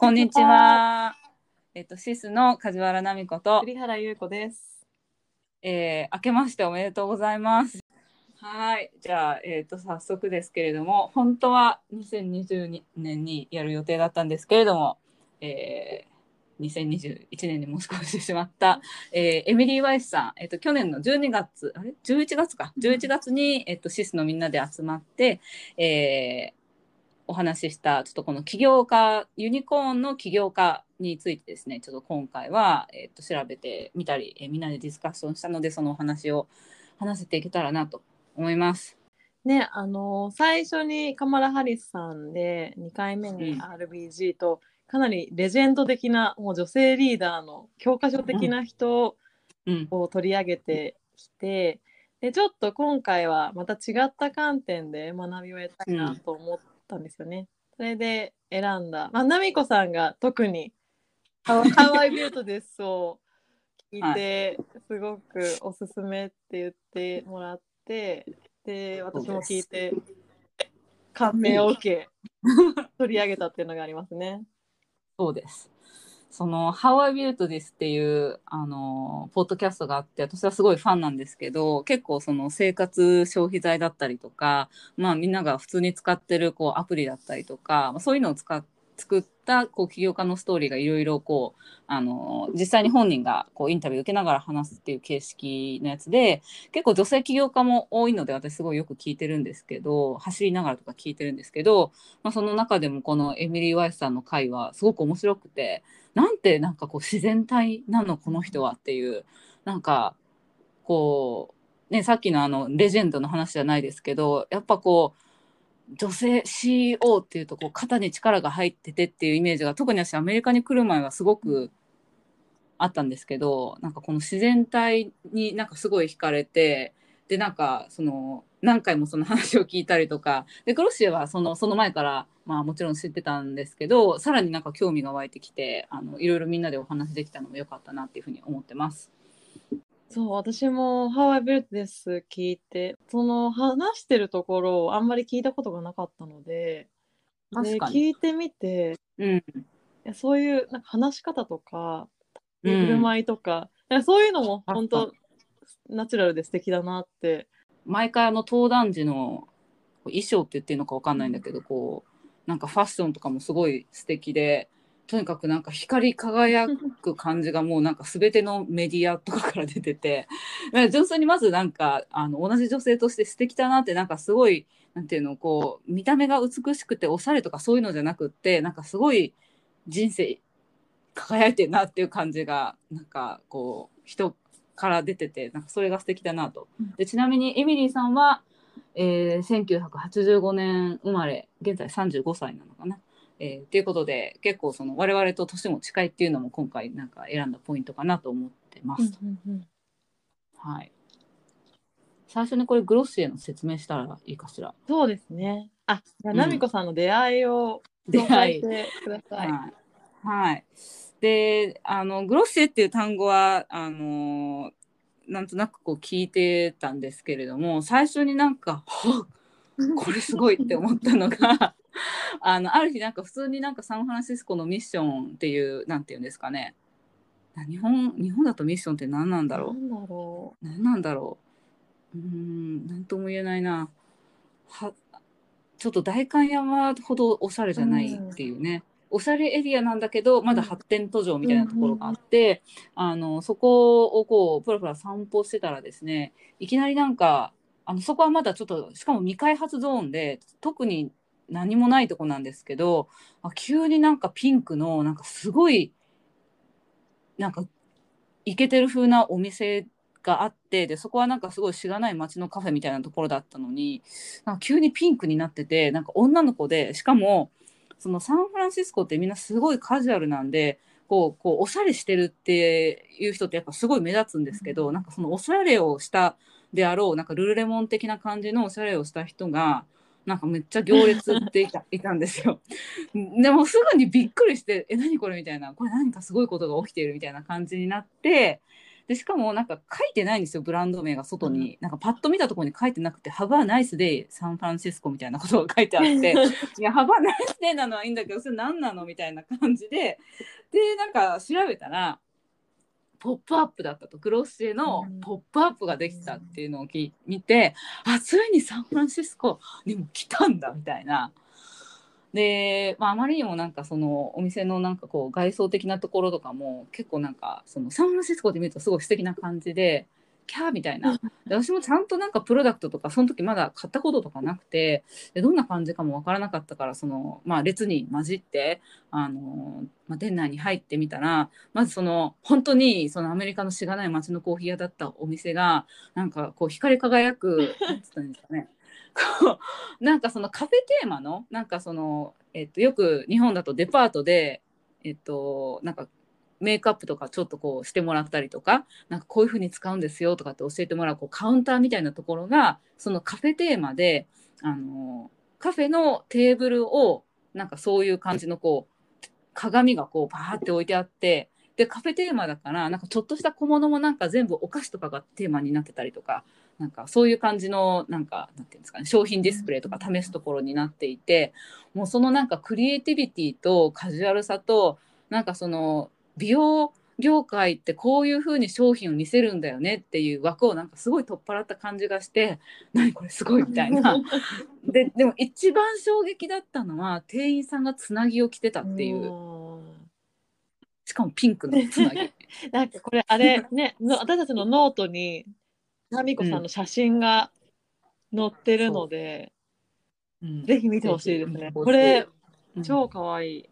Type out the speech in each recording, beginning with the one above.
こんにちは。えっと、シスの梶原奈美子と、栗原優子です。えー、明けましておめでとうございます。はい、じゃあ、えっと、早速ですけれども、本当は2022年にやる予定だったんですけれども。えー、2021年に申し込みしてしまった、えー、エミリー・ワイスさん、えっと、去年の12月、あれ ?11 月か。11月に、えっと、シスのみんなで集まって、えー、お話ししたちょっとこの起業家ユニコーンの起業家についてですねちょっと今回は、えー、と調べてみたり、えーみんなでディスカッションしたのでそのお話を話せていけたらなと思います。ね、あの最初にカマラ・ハリスさんで2回目うん。に RBG と、かなりレジェンド的なもう女性リーダーの教科書的な人うん、を取り上げてきて、でちょっと今回はまた違った観点で学びを得たいなと思ったんですよね。それで選んだ、まあ、ナミコさんが特に「ハワハワイビュートです」を聞いて、すごくおすすめって言ってもらってで私も聞いて感銘を受け取り上げたっていうのがありますね。そうです。その「How I Built This」っていうあのポッドキャストがあって私はすごいファンなんですけど結構その生活消費財だったりとか、まあ、みんなが普通に使ってるこうアプリだったりとか、そういうのを使っ作ったこう起業家のストーリーがいろいろこうあの実際に本人がこうインタビュー受けながら話すっていう形式のやつで結構女性起業家も多いので私すごいよく聞いてるんですけど走りながらとか聞いてるんですけど、まあ、その中でもこのエミリー・ワイスさんの回はすごく面白くてなんてなんかこう自然体なのこの人はっていうなんかこうねさっきのあのレジェンドの話じゃないですけどやっぱこう女性 CEO っていうとこう肩に力が入っててっていうイメージが特に私アメリカに来る前はすごくあったんですけどなんかこの自然体になんかすごい惹かれてでなんかその何回もその話を聞いたりとかでグロッシエはそのその前からまあもちろん知ってたんですけどさらになんか興味が湧いてきてあのいろいろみんなでお話できたのも良かったなっていうふうに思ってます。そう私も「ハワイ・ビルトです」聞いてその話してるところをあんまり聞いたことがなかったのでで確かに。聞いてみてうん。いやそういうなんか話し方とかうん。振る舞いとか,、いやそういうのも確本当ナチュラルで素敵だなって。毎回あの登壇時の衣装って言っていいのか分かんないんだけどこうなんかファッションとかもすごい素敵でとにかくなんか光り輝く感じがもうなんか全てのメディアとかから出てて 純粋にまずなんかあの同じ女性として素敵だなってなんかすごいなんていうのこう見た目が美しくておしゃれとかそういうのじゃなくってなんかすごい人生輝いてるなっていう感じがなんかこう人から出ててなんかそれが素敵だなと。でちなみにエミリーさんは、えー、1985年生まれ現在35歳なのかな。えー、っていうことで結構その我々と年も近いっていうのも今回なんか選んだポイントかなと思ってます。はい。最初にこれグロッシエの説明したらいいかしら。そうですねあじゃあうんナミコさんの出会いを出紹介てください。はい。はい。で、あの、グロッシエっていう単語は、あの、なんとなくこう聞いてたんですけれども、最初になんか、はっこれすごいって思ったのが、あの、ある日なんか普通になんかサンフランシスコのミッションっていう、なんていうんですかね。な日本、日本だとミッションって何なんだろうなんだろ何なんだろう。うーん、なんとも言えないな。は、ちょっと代官山ほどおしゃれじゃないっていうね。おしゃれエリアなんだけど、まだ発展途上みたいなところがあって、あの、そこをこう、プラプラ散歩してたらですね、いきなりなんか、あの、そこはまだちょっと、しかも未開発ゾーンで、特に何もないとこなんですけど、あ急になんかピンクの、なんかすごい、なんか、イケてる風なお店があってでそこはなんかすごいしがない街のカフェみたいなところだったのになんか急にピンクになっててなんか女の子でしかもそのサンフランシスコってみんなすごいカジュアルなんでこうこうおしゃれしてるっていう人ってやっぱすごい目立つんですけどなんかそのおしゃれをしたであろうなんかルルレモン的な感じのおしゃれをした人がなんかめっちゃ行列っていたいたんですよ。でもすぐにびっくりして「え何これ?」みたいな「これ何かすごいことが起きている」みたいな感じになってでしかもなんか書いてないんですよブランド名が外に、なんかパッと見たところに書いてなくて「ハバーナイスでサンフランシスコ」みたいなことが書いてあって。いやハバーナイスデーなのはいいんだけどそれ何なの？みたいな感じで。でなんか調べたら「ポップアップだったとクロッシェの「ポップアップができたっていうのをき見てあついにサンフランシスコ にも来たんだみたいな。で、まあ、あまりにもなんかそのお店のなんかこう外装的なところとかも結構なんかそのサンフランシスコで見るとすごい素敵な感じでキャーみたいな。で私もちゃんとなんかプロダクトとかその時まだ買ったこととかなくてでどんな感じかもわからなかったからその、まあ、列に混じってあの、まあ、店内に入ってみたらまずその本当にそのアメリカのしがない街のコーヒー屋だったお店がなんかこう光り輝くなんつったんですかね。こうなんかそのカフェテーマのなんかその、えっと、よく日本だとデパートで、えっと、なんかメイクアップとかちょっとこうしてもらったりとかなんかこういう風に使うんですよとかって教えてもらうこうカウンターみたいなところがそのカフェテーマであのカフェのテーブルをなんかそういう感じのこう鏡がこうバーって置いてあってでカフェテーマだからなんかちょっとした小物もなんか全部お菓子とかがテーマになってたりとかなんかそういう感じのなんかなんていうんですかね商品ディスプレイとか試すところになっていてもうそのなんかクリエイティビティとカジュアルさとなんかその美容業界ってこういう風に商品を見せるんだよねっていう枠をなんかすごい取っ払った感じがして何これすごいみたいな。ででも一番衝撃だったのは店員さんがつなぎを着てたっていう。しかもピンクのつなぎ。なんかこれあれねの私たちのノートに奈美子さんの写真が載ってるので、うん。ぜひ見てほしいですね。これ、うん。超かわいい。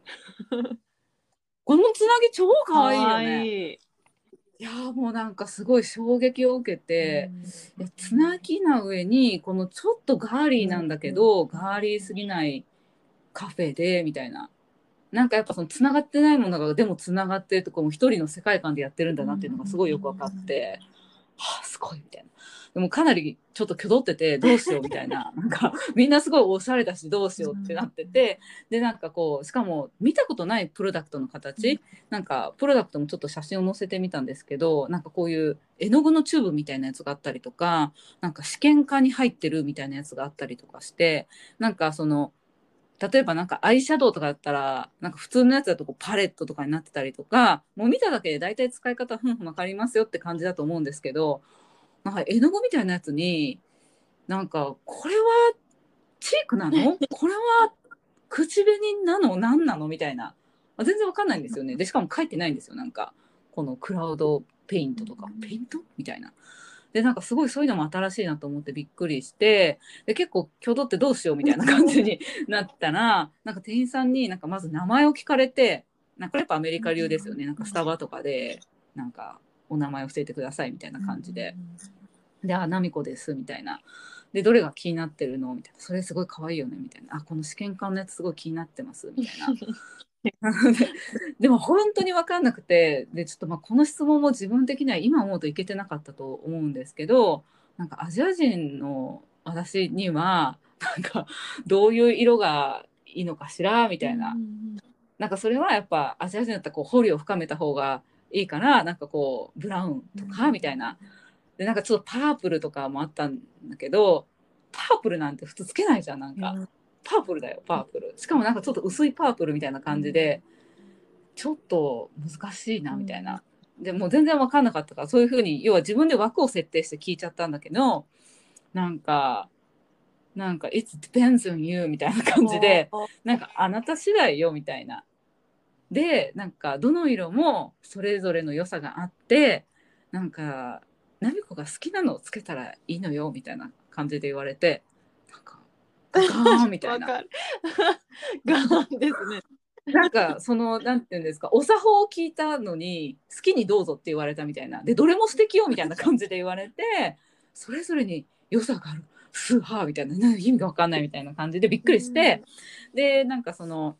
このつなぎ超可愛いよ可ね。愛いいやーもうなんかすごい衝撃を受けて、いやつなぎな上にこのちょっとガーリーなんだけど、ガーリーすぎないカフェでみたいな。なんかやっぱそのつながってないものがでもつながってるとこも一人の世界観でやってるんだなっていうのがすごいよく分かって、はあすごいみたいな。でもかなりちょっと挙動っててどうしようみたいな。なんかみんなすごいおしゃれだしどうしようってなっててでなんかこうしかも見たことないプロダクトの形？なんかプロダクトもちょっと写真を載せてみたんですけどなんかこういう絵の具のチューブみたいなやつがあったりとかなんか試験管に入ってるみたいなやつがあったりとかしてなんかその例えばなんかアイシャドウとかだったらなんか普通のやつだとこうパレットとかになってたりとかもう見ただけで大体使い方ふんふん分かりますよって感じだと思うんですけどなんか絵の具みたいなやつになんかこれはチークなの？これは口紅なの？何なの？みたいな。あ全然わかんないんですよね。でしかも書いてないんですよ。なんかこのクラウドペイントとか。ペイント？みたいな。でなんかすごいそういうのも新しいなと思ってびっくりしてで結構挙動ってどうしようみたいな感じになったらなんか店員さんになんかまず名前を聞かれてなんかやっぱアメリカ流ですよねなんかスタバとかでなんかお名前を教えてくださいみたいな感じで。で、あ、ナミコです、みたいな。で、どれが気になってるのみたいな。それすごい可愛いよね、みたいな。あ、この試験管のやつすごい気になってます、みたいな。で でも本当に分かんなくて、で、ちょっとまあこの質問も自分的には今思うといけてなかったと思うんですけど、なんかアジア人の私には、なんかどういう色がいいのかしらみたいな。なんかそれはやっぱアジア人だったらこう彫りを深めた方がいいからなんかこうブラウンとかみたいな。でなんかちょっとパープルとかもあったんだけどパープルなんて普通つけないじゃんなんか、パープルだよパープル。しかもなんかちょっと薄いパープルみたいな感じで、ちょっと難しいなみたいな。でもう全然分かんなかったからそういうふうに要は自分で枠を設定して聞いちゃったんだけどなんかなんか「It depends on you」みたいな感じでなんかあなた次第よみたいな。でなんかどの色もそれぞれの良さがあってなんかナミコが好きなのをつけたらいいのよみたいな感じで言われてガーンみたいな。ガーンですね。なんかそのなんていうんですかお作法を聞いたのに好きにどうぞって言われたみたいなでどれも素敵よみたいな感じで言われてそれぞれに良さがあるスーハーみたいなな意味が分かんないみたいな感じでびっくりして、でなんかその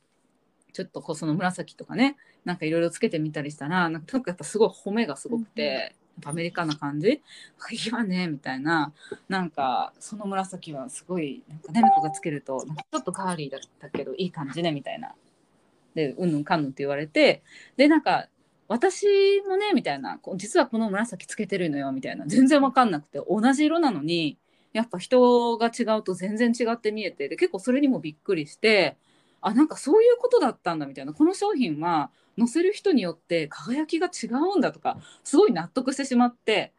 ちょっとこうその紫とかねなんかいろいろつけてみたりしたらなんかなんかやっぱすごい褒めがすごくて。アメリカな感じ？いいわねみたいな。なんかその紫はすごいなんかネミコがつけるとちょっとガーリーだったけどいい感じねみたいな。でうんぬんかんぬんって言われて。でなんか私もねみたいな。実はこの紫つけてるのよみたいな。全然分かんなくて同じ色なのにやっぱ人が違うと全然違って見えて。で結構それにもびっくりして。あなんかそういうことだったんだみたいな。この商品は載せる人によって輝きが違うんだとかすごい納得してしまって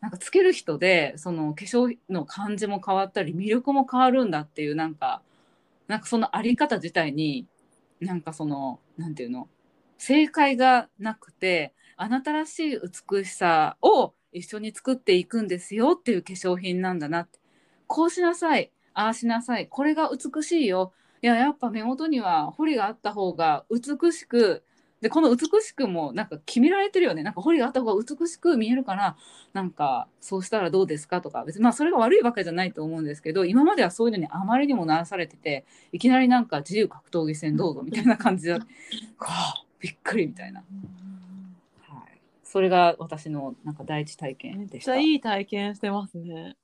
なんかつける人でその化粧の感じも変わったり魅力も変わるんだっていうなんかなんかそのあり方自体になんかそのなんていうの正解がなくてあなたらしい美しさを一緒に作っていくんですよっていう化粧品なんだなって。こうしなさいああしなさいこれが美しいよ。ややっぱ目元には彫りがあった方が美しくでこの美しくもなんか決められてるよねなんか彫りがあった方が美しく見えるからなんかそうしたらどうですかとか別にまあそれが悪いわけじゃないと思うんですけど今まではそういうのにあまりにもならされてていきなりなんか自由格闘技戦どうぞみたいな感じでわあびっくりみたいな。はいそれが私のなんか第一体験でした。めっちゃいい体験してますね。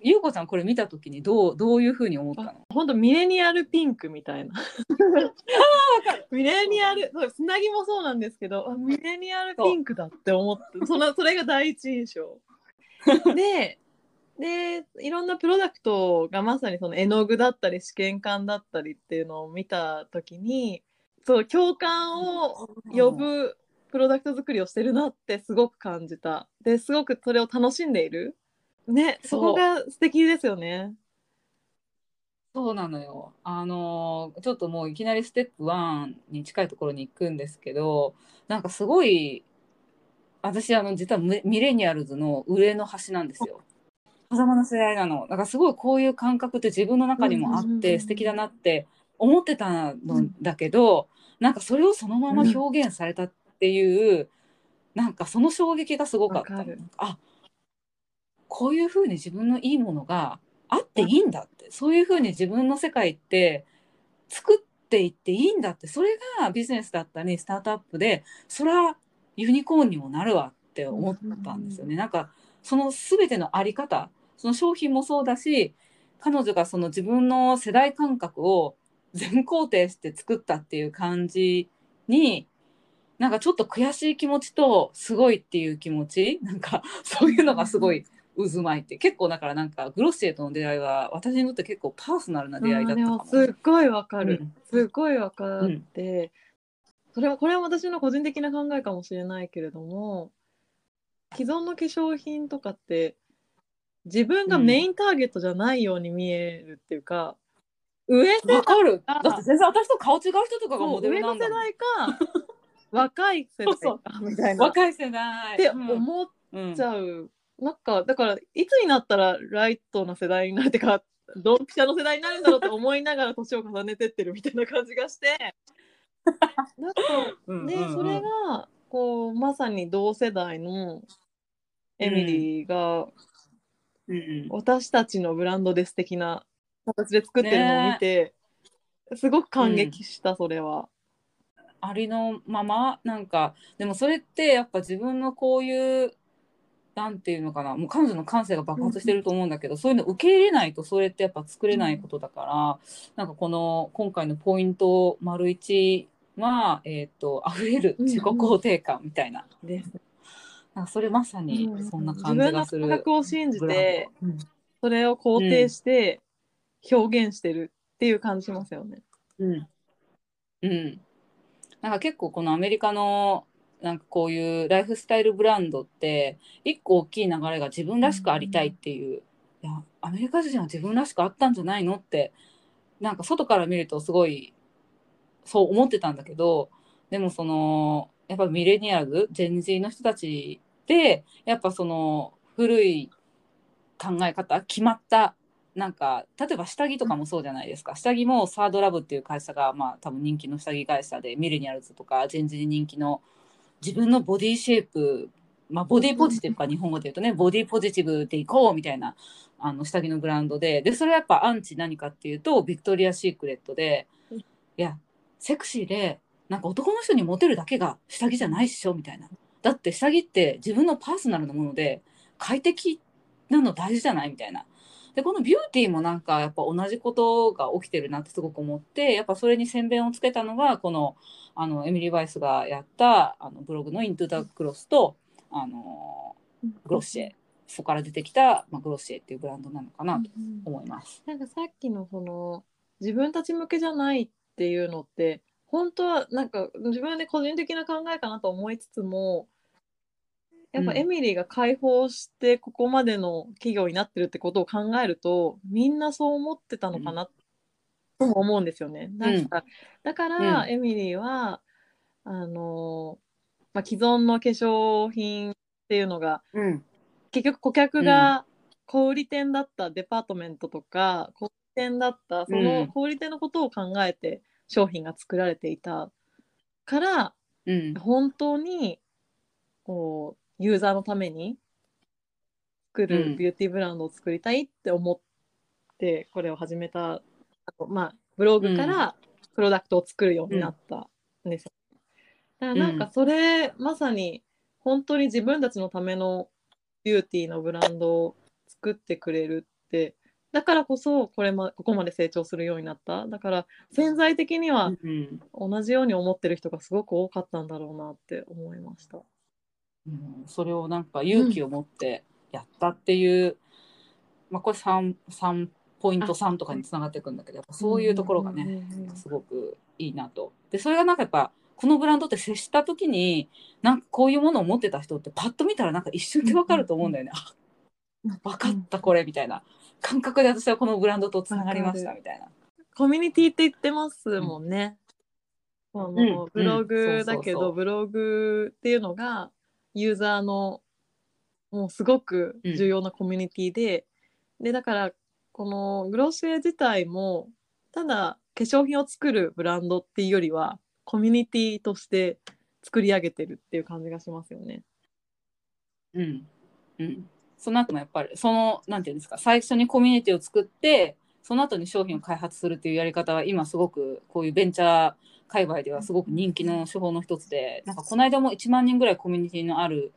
ゆうこさんこれ見た時にどうどういうふうに思ったの？本当ミレニアルピンクみたいな。ミレニアルそうつなぎもそうなんですけどあミレニアルピンクだって思ってそのそれが第一印象。ででいろんなプロダクトがまさにその絵の具だったり試験管だったりっていうのを見た時にそう共感を呼ぶプロダクト作りをしてるなってすごく感じた。ですごくそれを楽しんでいる。ねそこが素敵ですよね。そうなのよ。あのちょっともういきなりステップ1に近いところに行くんですけどなんかすごい私あの実はミレニアルズの上の端なんですよ。狭間の世代なの。だからすごいこういう感覚って自分の中にもあって素敵だなって思ってたのだけど、なんかそれをそのまま表現されたっていう、なんかその衝撃がすごかった。あこういうふうに自分のいいものがあっていいんだってそういうふうに自分の世界って作っていっていいんだってそれがビジネスだったりスタートアップでそれはユニコーンにもなるわって思ったんですよね。なんかその全てのあり方その商品もそうだし彼女がその自分の世代感覚を全肯定して作ったっていう感じになんかちょっと悔しい気持ちとすごいっていう気持ちなんかそういうのがすごい渦巻いて結構だからなんかグロッシエとの出会いは私にとって結構パーソナルな出会いだったかも、すっごいわかる、うん、すっごいわかって、うん、それはこれは私の個人的な考えかもしれないけれども既存の化粧品とかって自分がメインターゲットじゃないように見えるっていうか、うん、上世代かる。だって全然私と顔違う人とかがモデルなんだ上の世代か若い世代かみたいな。若い世代。って思っちゃうなんかだからいつになったらライトな世代になるってかドンピシャの世代になるんだろうと思いながら年を重ねてってるみたいな感じがして。なんか で、それがこうまさに同世代のエミリーが、うん、私たちのブランドです的な形で作ってるのを見て、ね、すごく感激した、うん、それは。ありのまま？なんかでもそれってやっぱ自分のこういうなんていうのかな。もう彼女の感性が爆発してると思うんだけど、うん、そういうの受け入れないとそれってやっぱ作れないことだから、うん、なんかこの今回のポイント丸一は、えーと、溢れる自己肯定感みたいな。うん、なんかそれまさにそんな感じがする。自分の感覚を信じて、それを肯定して表現してるっていう感じしますよね。うん、うん、なんか結構このアメリカのなんかこういうライフスタイルブランドって一個大きい流れが自分らしくありたいっていう、いやアメリカ人は自分らしくあったんじゃないのってなんか外から見るとすごいそう思ってたんだけどでもそのやっぱミレニアルジェンジーの人たちでやっぱその古い考え方決まったなんか例えば下着とかもそうじゃないですか。下着もサードラブっていう会社がまあ多分人気の下着会社でミレニアルズとかジェンジー人気の自分のボディシェイプ、まあ、ボディポジティブか日本語で言うとね、ボディポジティブでいこうみたいな、あの、下着のブランドで、で、それはやっぱアンチ何かっていうと、ビクトリア・シークレットで、いや、セクシーで、なんか男の人にモテるだけが下着じゃないっしょみたいな。だって下着って自分のパーソナルなもので、快適なの大事じゃないみたいな。でこのビューティーもなんかやっぱ同じことが起きてるなってすごく思ってやっぱそれに宣伝をつけたのがこのあのエミリー・バイスがやったあのブログの「イントゥ・ダ・クロスと」あのグロッシェそこから出てきた、まあ、グロッシェっていうブランドなのかなと思います。なんかさっきのその自分たち向けじゃないっていうのって本当はなんか自分で個人的な考えかなと思いつつもやっぱうん。エミリーが解放してここまでの企業になってるってことを考えるとみんなそう思ってたのかなとも思うんですよね。なんかだからうん。エミリーはあの、まあ、既存の化粧品っていうのがうん。結局顧客が小売店だったデパートメントとか小売店だったその小売店のことを考えて商品が作られていたからうん。本当にこうユーザーのために作うん。るビューティーブランドを作りたいって思ってこれを始めた、あとまあブログからプロダクトを作るようになったんですよ。だからなんかそれ、まさに本当に自分たちのためのビューティーのブランドを作ってくれるってだからこそこれまここまで成長するようになった。だから潜在的にはうん。同じように思ってる人がすごく多かったんだろうなって思いました。うんそれをなんか勇気を持ってやったっていう、まあこれ 3, 3ポイント3とかにつながっていくんだけどやっぱそういうところがね、うんうんうんうんすごくいいなと。でそれがなんかやっぱこのブランドって接した時になんかこういうものを持ってた人ってパッと見たらなんか一瞬でわかると思うんだよね。あ分かったこれみたいな感覚で私はこのブランドとつながりましたみたいな。コミュニティって言ってますもんね。うんブロうんグだけど、ブログっていうのがユーザーのもうすごく重要なコミュニティで、でだからこのグロスウェイ自体もただ化粧品を作るブランドっていうよりはコミュニティとして作り上げてるっていう感じがしますよね。うん。うん、その後もやっぱりそのなんていうんですか最初にコミュニティを作ってその後に商品を開発するっていうやり方は今すごくこういうベンチャー界隈ではすごく人気の手法の一つでなんかこの間も1万人ぐらいコミュニティのある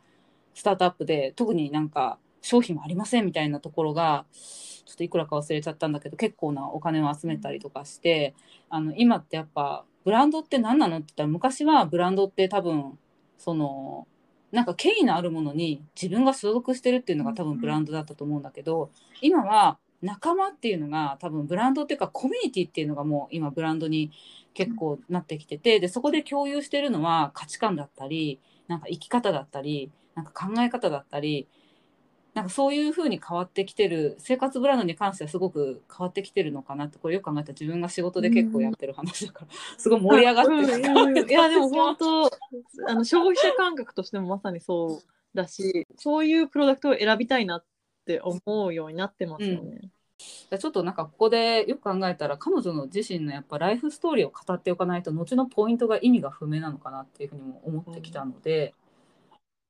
スタートアップで特になんか商品もありませんみたいなところがちょっといくらか忘れちゃったんだけど結構なお金を集めたりとかしてあの今ってやっぱブランドって何なのって言ったら昔はブランドって多分そのなんか権威のあるものに自分が所属してるっていうのが多分ブランドだったと思うんだけど今は仲間っていうのが多分ブランドっていうかコミュニティっていうのがもう今ブランドに結構なってきててでそこで共有してるのは価値観だったりなんか生き方だったりなんか考え方だったりなんかそういう風に変わってきてる生活ブランドに関してはすごく変わってきてるのかなってこれよく考えたら自分が仕事で結構やってる話だからすごい盛り上がってる。うんうんいやでも本当あの消費者感覚としてもまさにそうだしそういうプロダクトを選びたいなって思うようになってますよね。ちょっとなんかここでよく考えたら彼女の自身のやっぱライフストーリーを語っておかないと後のポイントが意味が不明なのかなっていうふうにも思ってきたので、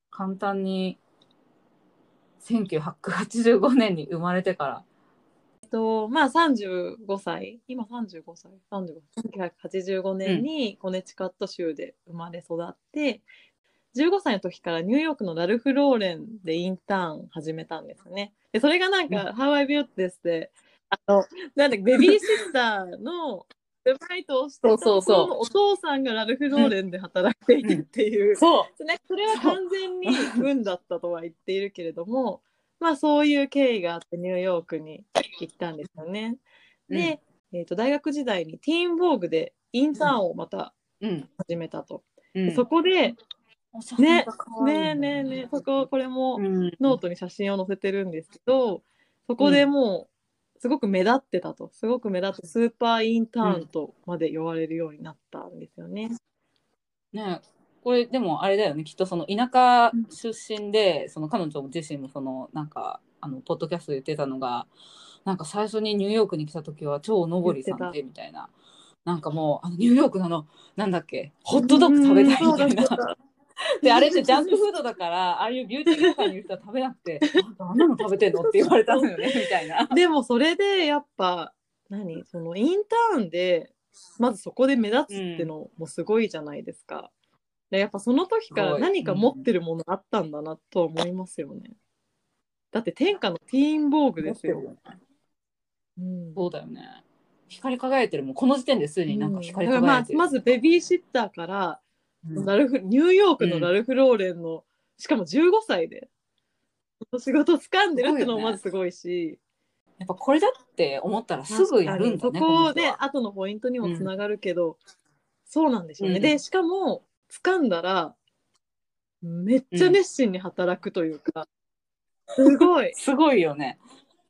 簡単に1985年に生まれてから。えっとまあ35歳。今35歳。35 1985年にコネチカット州で生まれ育って、15歳の時からニューヨークのラルフ・ローレンでインターン始めたんですね。でそれがなんか、うん。ハワイビューティスであのなんだベビーシッターのアルバイトをしてたそうそうお父さんがラルフ・ローレンで働いているっていう、そう。ね、それは完全に運だったとは言っているけれども、まあそういう経緯があってニューヨークに行ったんですよね。で、えー、と大学時代にティーン・ヴォーグでインターンをまたうん。始めたと。うん。そこで、お写真が可愛いね。えねえねえ、そこ、これもうん。ノートに写真を載せてるんですけど、そこでもう、すごく目立ってたと。すごく目立って、スーパーインターンとまで呼ばれるようになったんですよね。ねこれでもあれだよねきっとその田舎出身で、その彼女自身もそのなんかあのポッドキャストで言ってたのがなんか最初にニューヨークに来た時は超のぼりさんでみたいな。なんかもうあのニューヨークのあのなんだっけホットドッグ食べたいみたいな。だ であれってジャンクフードだからああいうビューティーとかにいる人は食べなくて「あんなの食べてんの?」って言われたのよね みたいな。でもそれでやっぱ何？そのインターンでまずそこで目立つってのもすごいじゃないですか。でやっぱその時から何か持ってるものあったんだなと思いますよね。だって天下のティーンボーグですよ。うんそうだよね。光り輝いてるもんこの時点ですでになんか光り輝いてる。まあまずベビーシッターから、うんラルフニューヨークのラルフ・ローレンの、しかも15歳で。この仕事を掴んでるってのもまずすごいし。やっぱこれだって思ったらすぐやるんだね。そこの人は。ね後のポイントにもつながるけど、そうなんでしょうね。うん。でしかも掴んだらめっちゃ熱心に働くというか、すごい。すごいよね。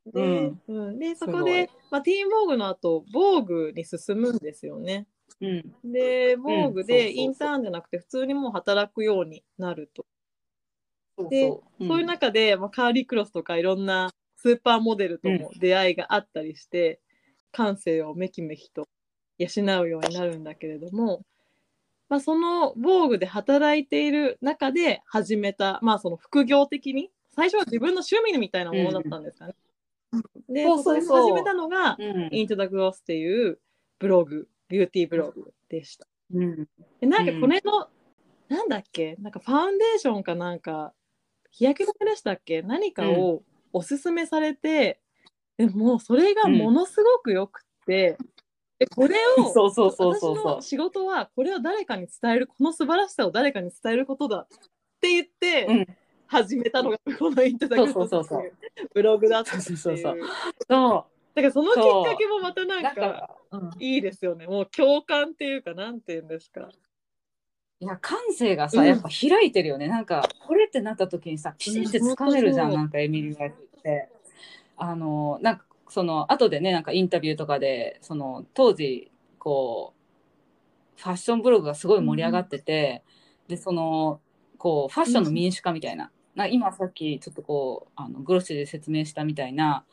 で,、うん。うん。でそこで、まあ、ティーンボーグの後ボーグに進むんですよね。うん。でボーグそうそうそうでインターンじゃなくて普通にもう働くようになると。そうでそう。いう中で、まあ、カーリークロスとかいろんなスーパーモデルとも出会いがあったりして、感性をめきめきと養うようになるんだけれども、まあ、その防具で働いている中で始めた、まあ、その副業的に最初は自分の趣味みたいなものだったんですかね。うそうそうこで始めたのが、うんイントゥ・ダ・グロスっていうブログビューティーブログでした。うん。でなんかこれの、なんだっけ？なんかファウンデーションかなんか日焼け止めでしたっけ？何かをおすすめされて、でもそれがものすごくよくって、でこれをそうそうそうそう私そう。の仕事はこれを誰かに伝えるこの素晴らしさを誰かに伝えることだって言ってうん。始めたのがこのインターネットそうブログだったそうそうそういうそだからそのきっかけもまたなう。んか。いいですよね。もう共感っていうかなんて言うんですか。いや感性がさ、うん。やっぱ開いてるよね。なんかこれってなった時にさピシッてつかめるじゃん、うんなんかエミリー・ライフってあのなんかその後でねなんかインタビューとかでその当時こうファッションブログがすごい盛り上がってて、でそのこうファッションの民主化みたいな,、な今さっきちょっとこうあのグロッシーで説明したみたいな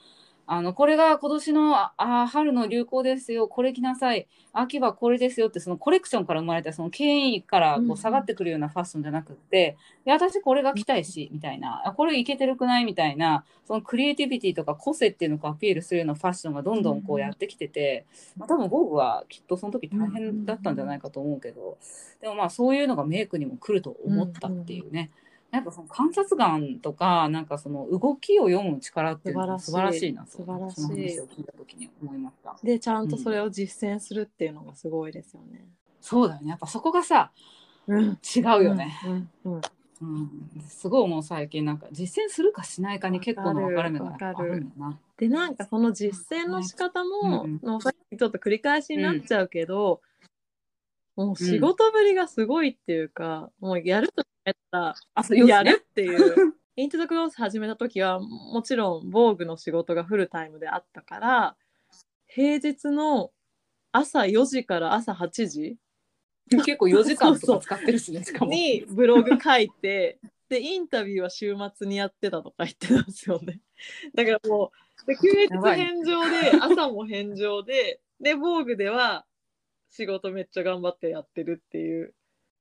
あのこれが今年のああ春の流行ですよこれ着なさい。秋はこれですよってそのコレクションから生まれたその権威からうんうこうん。下がってくるようなファッションじゃなくって、いや私これが着たいしみたいな。あこれいけてるくないみたいなそのクリエイティビティとか個性っていうのをアピールするようなファッションがどんどんこううんやってきてて、まあ、多分ゴーグはきっとその時大変だったんじゃないかと思うけど、でもまあそういうのがメイクにも来ると思ったっていうね。やっぱその観察眼とかなんかその動きを読む力っていうのが素晴らしいなと素晴らしいその話を聞いた時に思いました。でちゃんとそれを実践するっていうのがすごいですよね。そうだよね。やっぱそこがさ、うん、違うよね。うんうんうん。すごいもう最近なんか実践するかしないかに結構な分かれ目があるんだな。でなんかその実践の仕方も、うんもうさっきちょっと繰り返しになっちゃうけど、もう仕事ぶりがすごいっていうか、もうやると決めた。らあ、そうやるっていう。イントゥ・ザ・クロース始めた時はもちろん防具の仕事がフルタイムであったから平日の朝4時から朝8時結構4時間とそうか使ってるしね、しかも。にブログ書いてでインタビューは週末にやってたとか言ってたんですよね。だからもうで休日返上で朝も返上でで防具では仕事めっちゃ頑張ってやってるっていう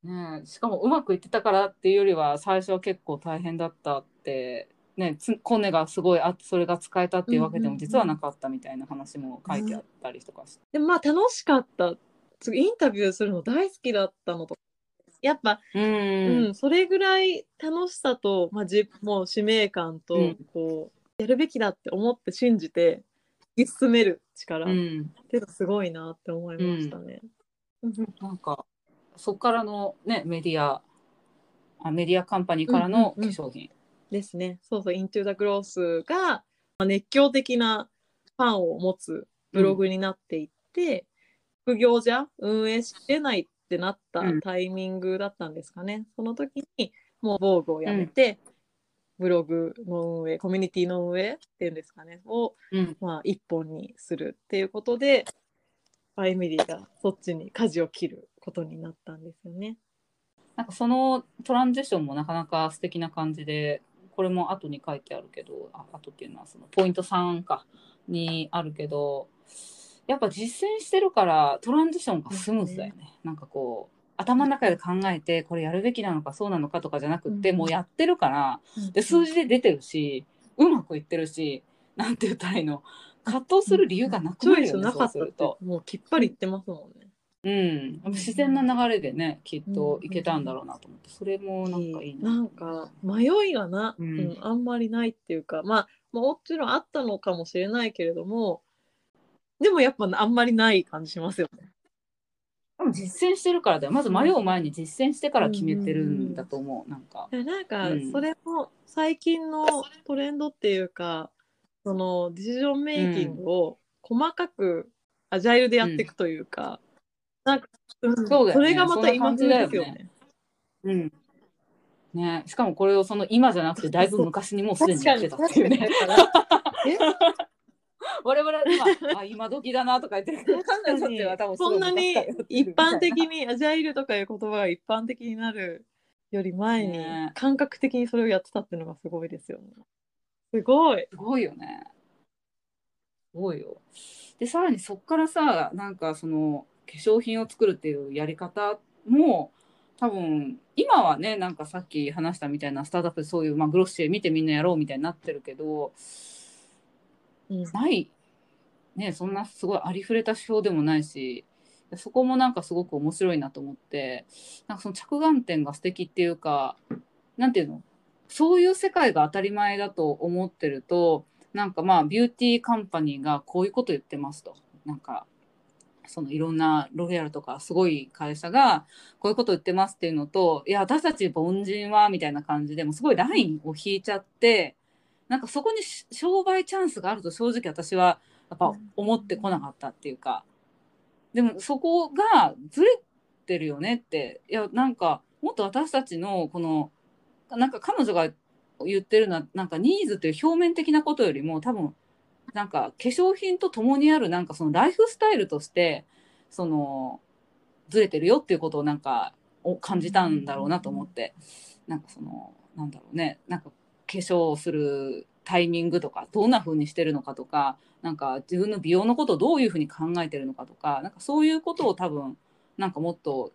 ねえしかもうまくいってたからっていうよりは最初は結構大変だったって、ね、つコネがすごいあそれが使えたっていうわけでも実はなかったみたいな話も書いてあったりとかして。でもまあ楽しかった。次インタビューするの大好きだったのと。やっぱううんん、それぐらい楽しさと、まあ、じもう使命感と、うん。こうやるべきだって思って信じて突き進める力っうん。ていうのすごいなって思いましたね。うん。なんかそこからのねメディアあメディアカンパニーからのうんうんうん化粧品。ですね。そうそう、イントゥ・ザ・グロースがまあ熱狂的なファンを持つブログになっていって、副業じゃ運営しれないってなったうんタイミングだったんですかね。その時にもう防具をやめて、ブログの運営、コミュニティの運営っていうんですかね、をうんまあ、一本にするっていうことで、まあエミリーがそっちに舵を切ることになったんですよね。なんかそのトランジションもなかなか素敵な感じでこれも後に書いてあるけどあ後っていうのはそのポイント3かにあるけどやっぱ実践してるからトランジションがスムーズだよね。なんかこう頭の中で考えてこれやるべきなのかそうなのかとかじゃなくって、うんもうやってるからで数字で出てるしうまくいってるしなんて言ったらいいの葛藤する理由がなくなるよねなかった。もうきっぱり言ってますもんね。うん、自然な流れでねきっといけたんだろうなと思って。それもなんかいいな。なんか迷いがな、ううんんあんまりないっていうか、まあ、まあもちろんあったのかもしれないけれどもでもやっぱあんまりない感じしますよね。実践してるからだよ。まず迷う前に実践してから決めてるんだと思う。なんなんかうん。それも最近のトレンドっていうかそのディシジョンメイキングを細かくアジャイルでやっていくというか、なんか、うんそうだよねれがまた今風ですよそんな感ね。うんね、しかもこれをその今じゃなくてだいぶ昔にもうすでに確やってたっていうね。我々は今あ今時だなとか言ってる彼は多分そんなに一般的にアジャイルとかいう言葉が一般的になるより前にね感覚的にそれをやってたっていうのがすごいですよね。すごい。すごいよね。すごいよ。でさらにそっからさなんかその化粧品を作るっていうやり方も多分今はねなんかさっき話したみたいなスタートアップでそういう、まあ、グロッシエ見てみんなやろうみたいになってるけどうん。ない。ねそんなすごいありふれた指標でもないしそこもなんかすごく面白いなと思ってなんかその着眼点が素敵っていうかなんていうの？そういう世界が当たり前だと思ってるとなんかまあビューティーカンパニーがこういうこと言ってますと。なんかそのいろんなロレアルとかすごい会社がこういうこと言ってますっていうのといや私たち凡人はみたいな感じでもすごいラインを引いちゃってなんかそこに商売チャンスがあると正直私はやっぱ思ってこなかったっていうか。でもそこがずれてるよねっていやなんかもっと私たちのこのなんか彼女が言ってるのはなんかニーズという表面的なことよりも多分なんか化粧品と共にあるなんかそのライフスタイルとしてそのずれてるよっていうことをなんかを感じたんだろうなと思って。なんかそのなんだろうね。なんか化粧をするタイミングとかどんな風にしてるのかとかなんか自分の美容のことをどういうふうに考えてるのかとかなんかそういうことを多分なんかもっと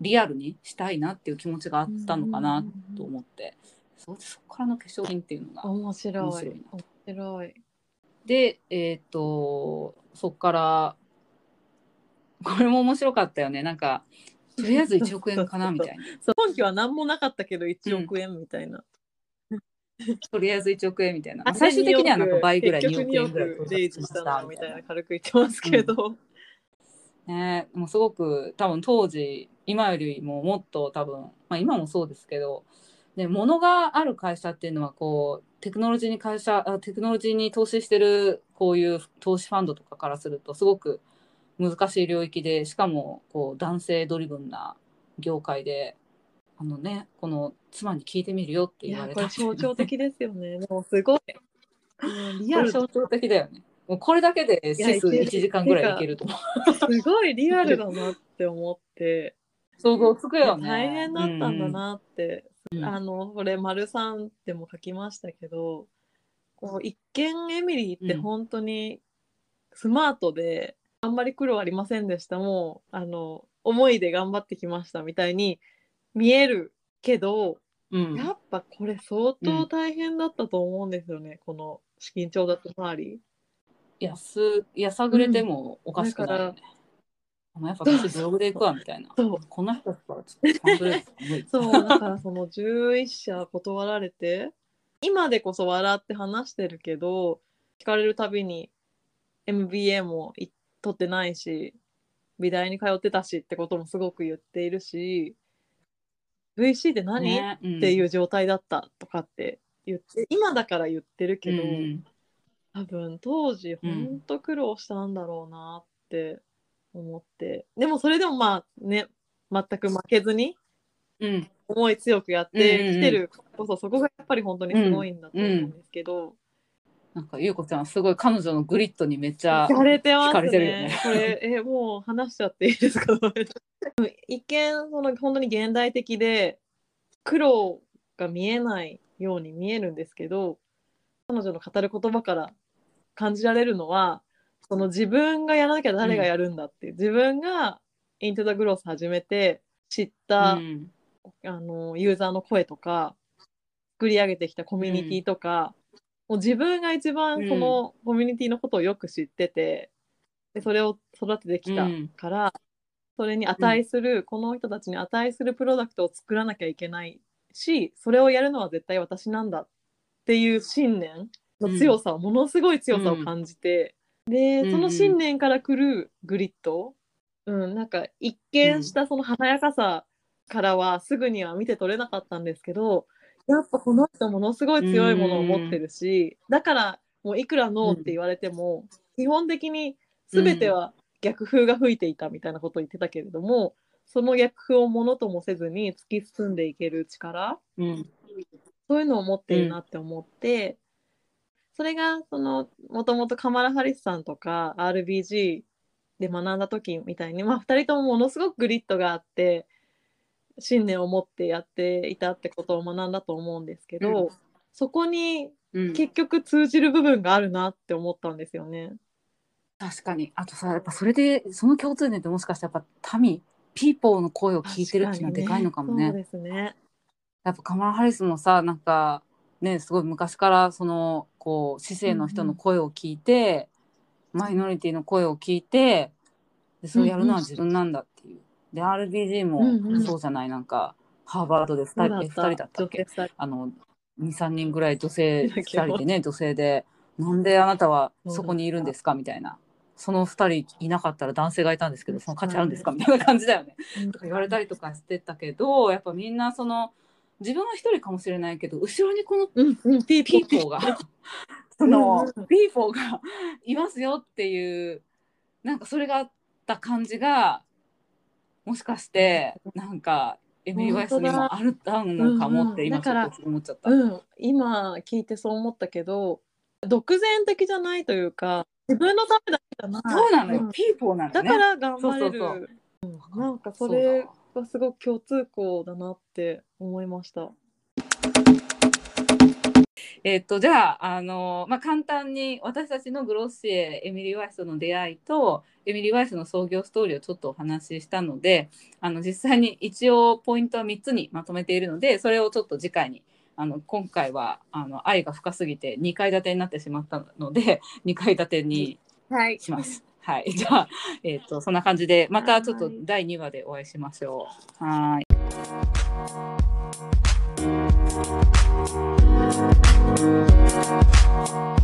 リアルにしたいなっていう気持ちがあったのかなと思って。そうそこからの化粧品っていうのが面白い。面白いな面白い。でえっ、とそっからこれも面白かったよね。なんかとりあえず1億円かなみたいな。本期は何もなかったけど1億円みたいな。とりあえず1億円みたいな。あ最終的にはなんか倍ぐらい2結局億円ぐらい2億レイズしたなみたいな軽く言ってますけど。ねもうすごく多分当時今よりももっと多分、まあ、今もそうですけどで物がある会社っていうのはこうテクノロジーに会社あテクノロジーに投資してるこういう投資ファンドとかからするとすごく難しい領域でしかもこう男性ドリブンな業界であのねこの妻に聞いてみるよって言われた。これ象徴的ですよね。でもすごい。うんリアル。すこれ象徴的だよね。もうこれだけで指数いやいける。1時間ぐらいいけると思う。ごいリアルだなって思って。想像つくよね。大変だったんだなって、うんあのこれ丸三でも書きましたけどこう一見エミリーってうん。本当にスマートで、あんまり苦労ありませんでしたもうあの思いで頑張ってきましたみたいに見えるけど、うん。やっぱこれ相当大変だったと思うんですよね、この資金調達周り。やすやさぐれてもおかしくないよね。やっぱ私ブログで行くわみたいな。そう。こ人だったらちょっとサンプレース無理そうだからその11社断られて今でこそ笑って話してるけど聞かれるたびに MBA もい取ってないし美大に通ってたしってこともすごく言っているし VC って何、ねうん。っていう状態だったとかって言って今だから言ってるけど、うん。多分当時うんほんと苦労したんだろうなって思って、でもそれでもまあね全く負けずにうん。思い強くやってきてるこそ、そこがやっぱり本当にすごいんだと思うんですけど、なんかゆうこちゃんすごい彼女のグリッドにめっちゃ聞かれてますね。これえもう話しちゃっていいですか？一見その本当に現代的で苦労が見えないように見えるんですけど彼女の語る言葉から感じられるのはその自分がやらなきゃ誰がやるんだっていう、自分がイントゥ・ザ・グロース始めて知った、うん。あのユーザーの声とか作り上げてきたコミュニティとか、もう自分が一番そのコミュニティのことをよく知っててでそれを育ててきたから、それに値する、この人たちに値するプロダクトを作らなきゃいけないしそれをやるのは絶対私なんだっていう信念の強さを、ものすごい強さを感じて、でその信念からくるグリッド、うん、なんか一見したその華やかさからはすぐには見て取れなかったんですけどやっぱこの人ものすごい強いものを持ってるし、だからもういくらノーって言われても、基本的に全ては逆風が吹いていたみたいなことを言ってたけれども、その逆風をものともせずに突き進んでいける力、うん。そういうのを持っているなって思って、それがそのもともとカマラ・ハリスさんとか RBG で学んだ時みたいに、まあ、2人ともものすごくグリッドがあって信念を持ってやっていたってことを学んだと思うんですけど、うんそこにうん、結局通じる部分があるなって思ったんですよね。確かにあとさやっぱそれでその共通点ってもしかしたらやっぱ民ピーポーの声を聞いてるっていうのはでかいのかもね。そうですね。やっぱカマラ・ハリスもさなんかねすごい昔からそのこう市政の人の声を聞いて、マイノリティの声を聞いてでそうやるのは自分なんだっていう。で RBG もうんうん。そうじゃない、なんかハーバードで2人え二人だったっけ？あの23人ぐらい女性2人でね女性でなんであなたはそこにいるんですか？みたいな。その2人いなかったら男性がいたんですけどその価値あるんですか？みたいな感じだよね。とか言われたりとかしてたけどやっぱみんなその自分は一人かもしれないけど後ろにこのピーポーが そのピーポーがいますよっていうなんかそれがあった感じがもしかしてなんかエミリー・ワイスにもあるあるのかもって今ちょっと思っちゃった。うん、今聞いてそう思ったけど独善的じゃないというか自分のためだけじゃない。そうなのよ、ん。ピーポーなのね。だから頑張れる。そうそうう。ん。なんかそれがすごく共通項だなって思いました。えっとじゃああの、まあ、簡単に私たちのグロッシエエミリー・ワイスとの出会いとエミリー・ワイスの創業ストーリーをちょっとお話ししたのであの実際に一応ポイントは3つにまとめているのでそれをちょっと次回にあの今回はあの愛が深すぎて2階建てになってしまったので2階建てにはいします。はい、はい、じゃあ、えっ、ー、と、そんな感じで、またちょっと第2話でお会いしましょう。はい。はい